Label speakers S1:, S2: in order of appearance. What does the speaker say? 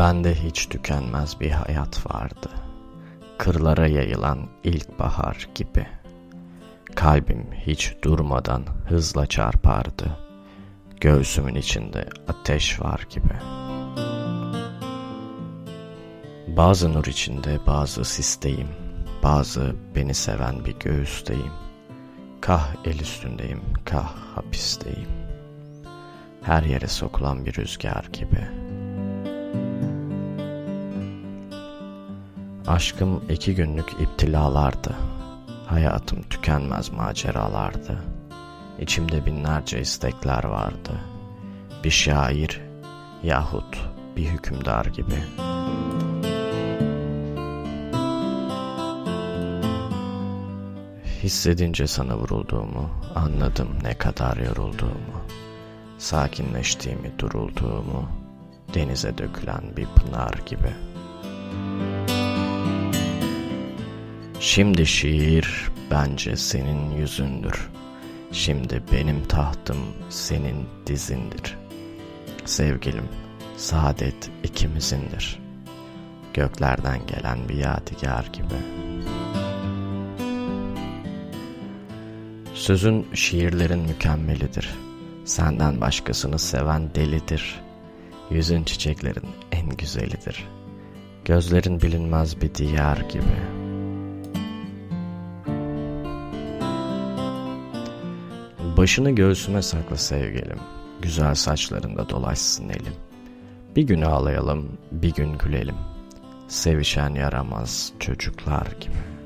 S1: Bende hiç tükenmez bir hayat vardı. Kırlara yayılan ilkbahar gibi. Kalbim hiç durmadan hızla çarpardı. Göğsümün içinde ateş var gibi. Bazı nur içinde bazı sisteyim. Bazı beni seven bir göğüsteyim. Kah el üstündeyim, kah hapisteyim. Her yere sokulan bir rüzgar gibi.'' Aşkım iki günlük iptilalardı. Hayatım tükenmez maceralardı. İçimde binlerce istekler vardı. Bir şair yahut bir hükümdar gibi. Hissedince sana vurulduğumu, anladım ne kadar yorulduğumu. Sakinleştiğimi, durulduğumu, denize dökülen bir pınar gibi.'' Şimdi şiir bence senin yüzündür. Şimdi benim tahtım senin dizindir. Sevgilim, saadet ikimizindir. Göklerden gelen bir yadigar gibi. Sözün şiirlerin mükemmelidir. Senden başkasını seven delidir. Yüzün çiçeklerin en güzelidir. Gözlerin bilinmez bir diyar gibi.'' Başını göğsüme sakla sevgilim. Güzel saçlarında dolaşsın elim. Bir gün ağlayalım, bir gün gülelim. Sevişen yaramaz çocuklar gibi.''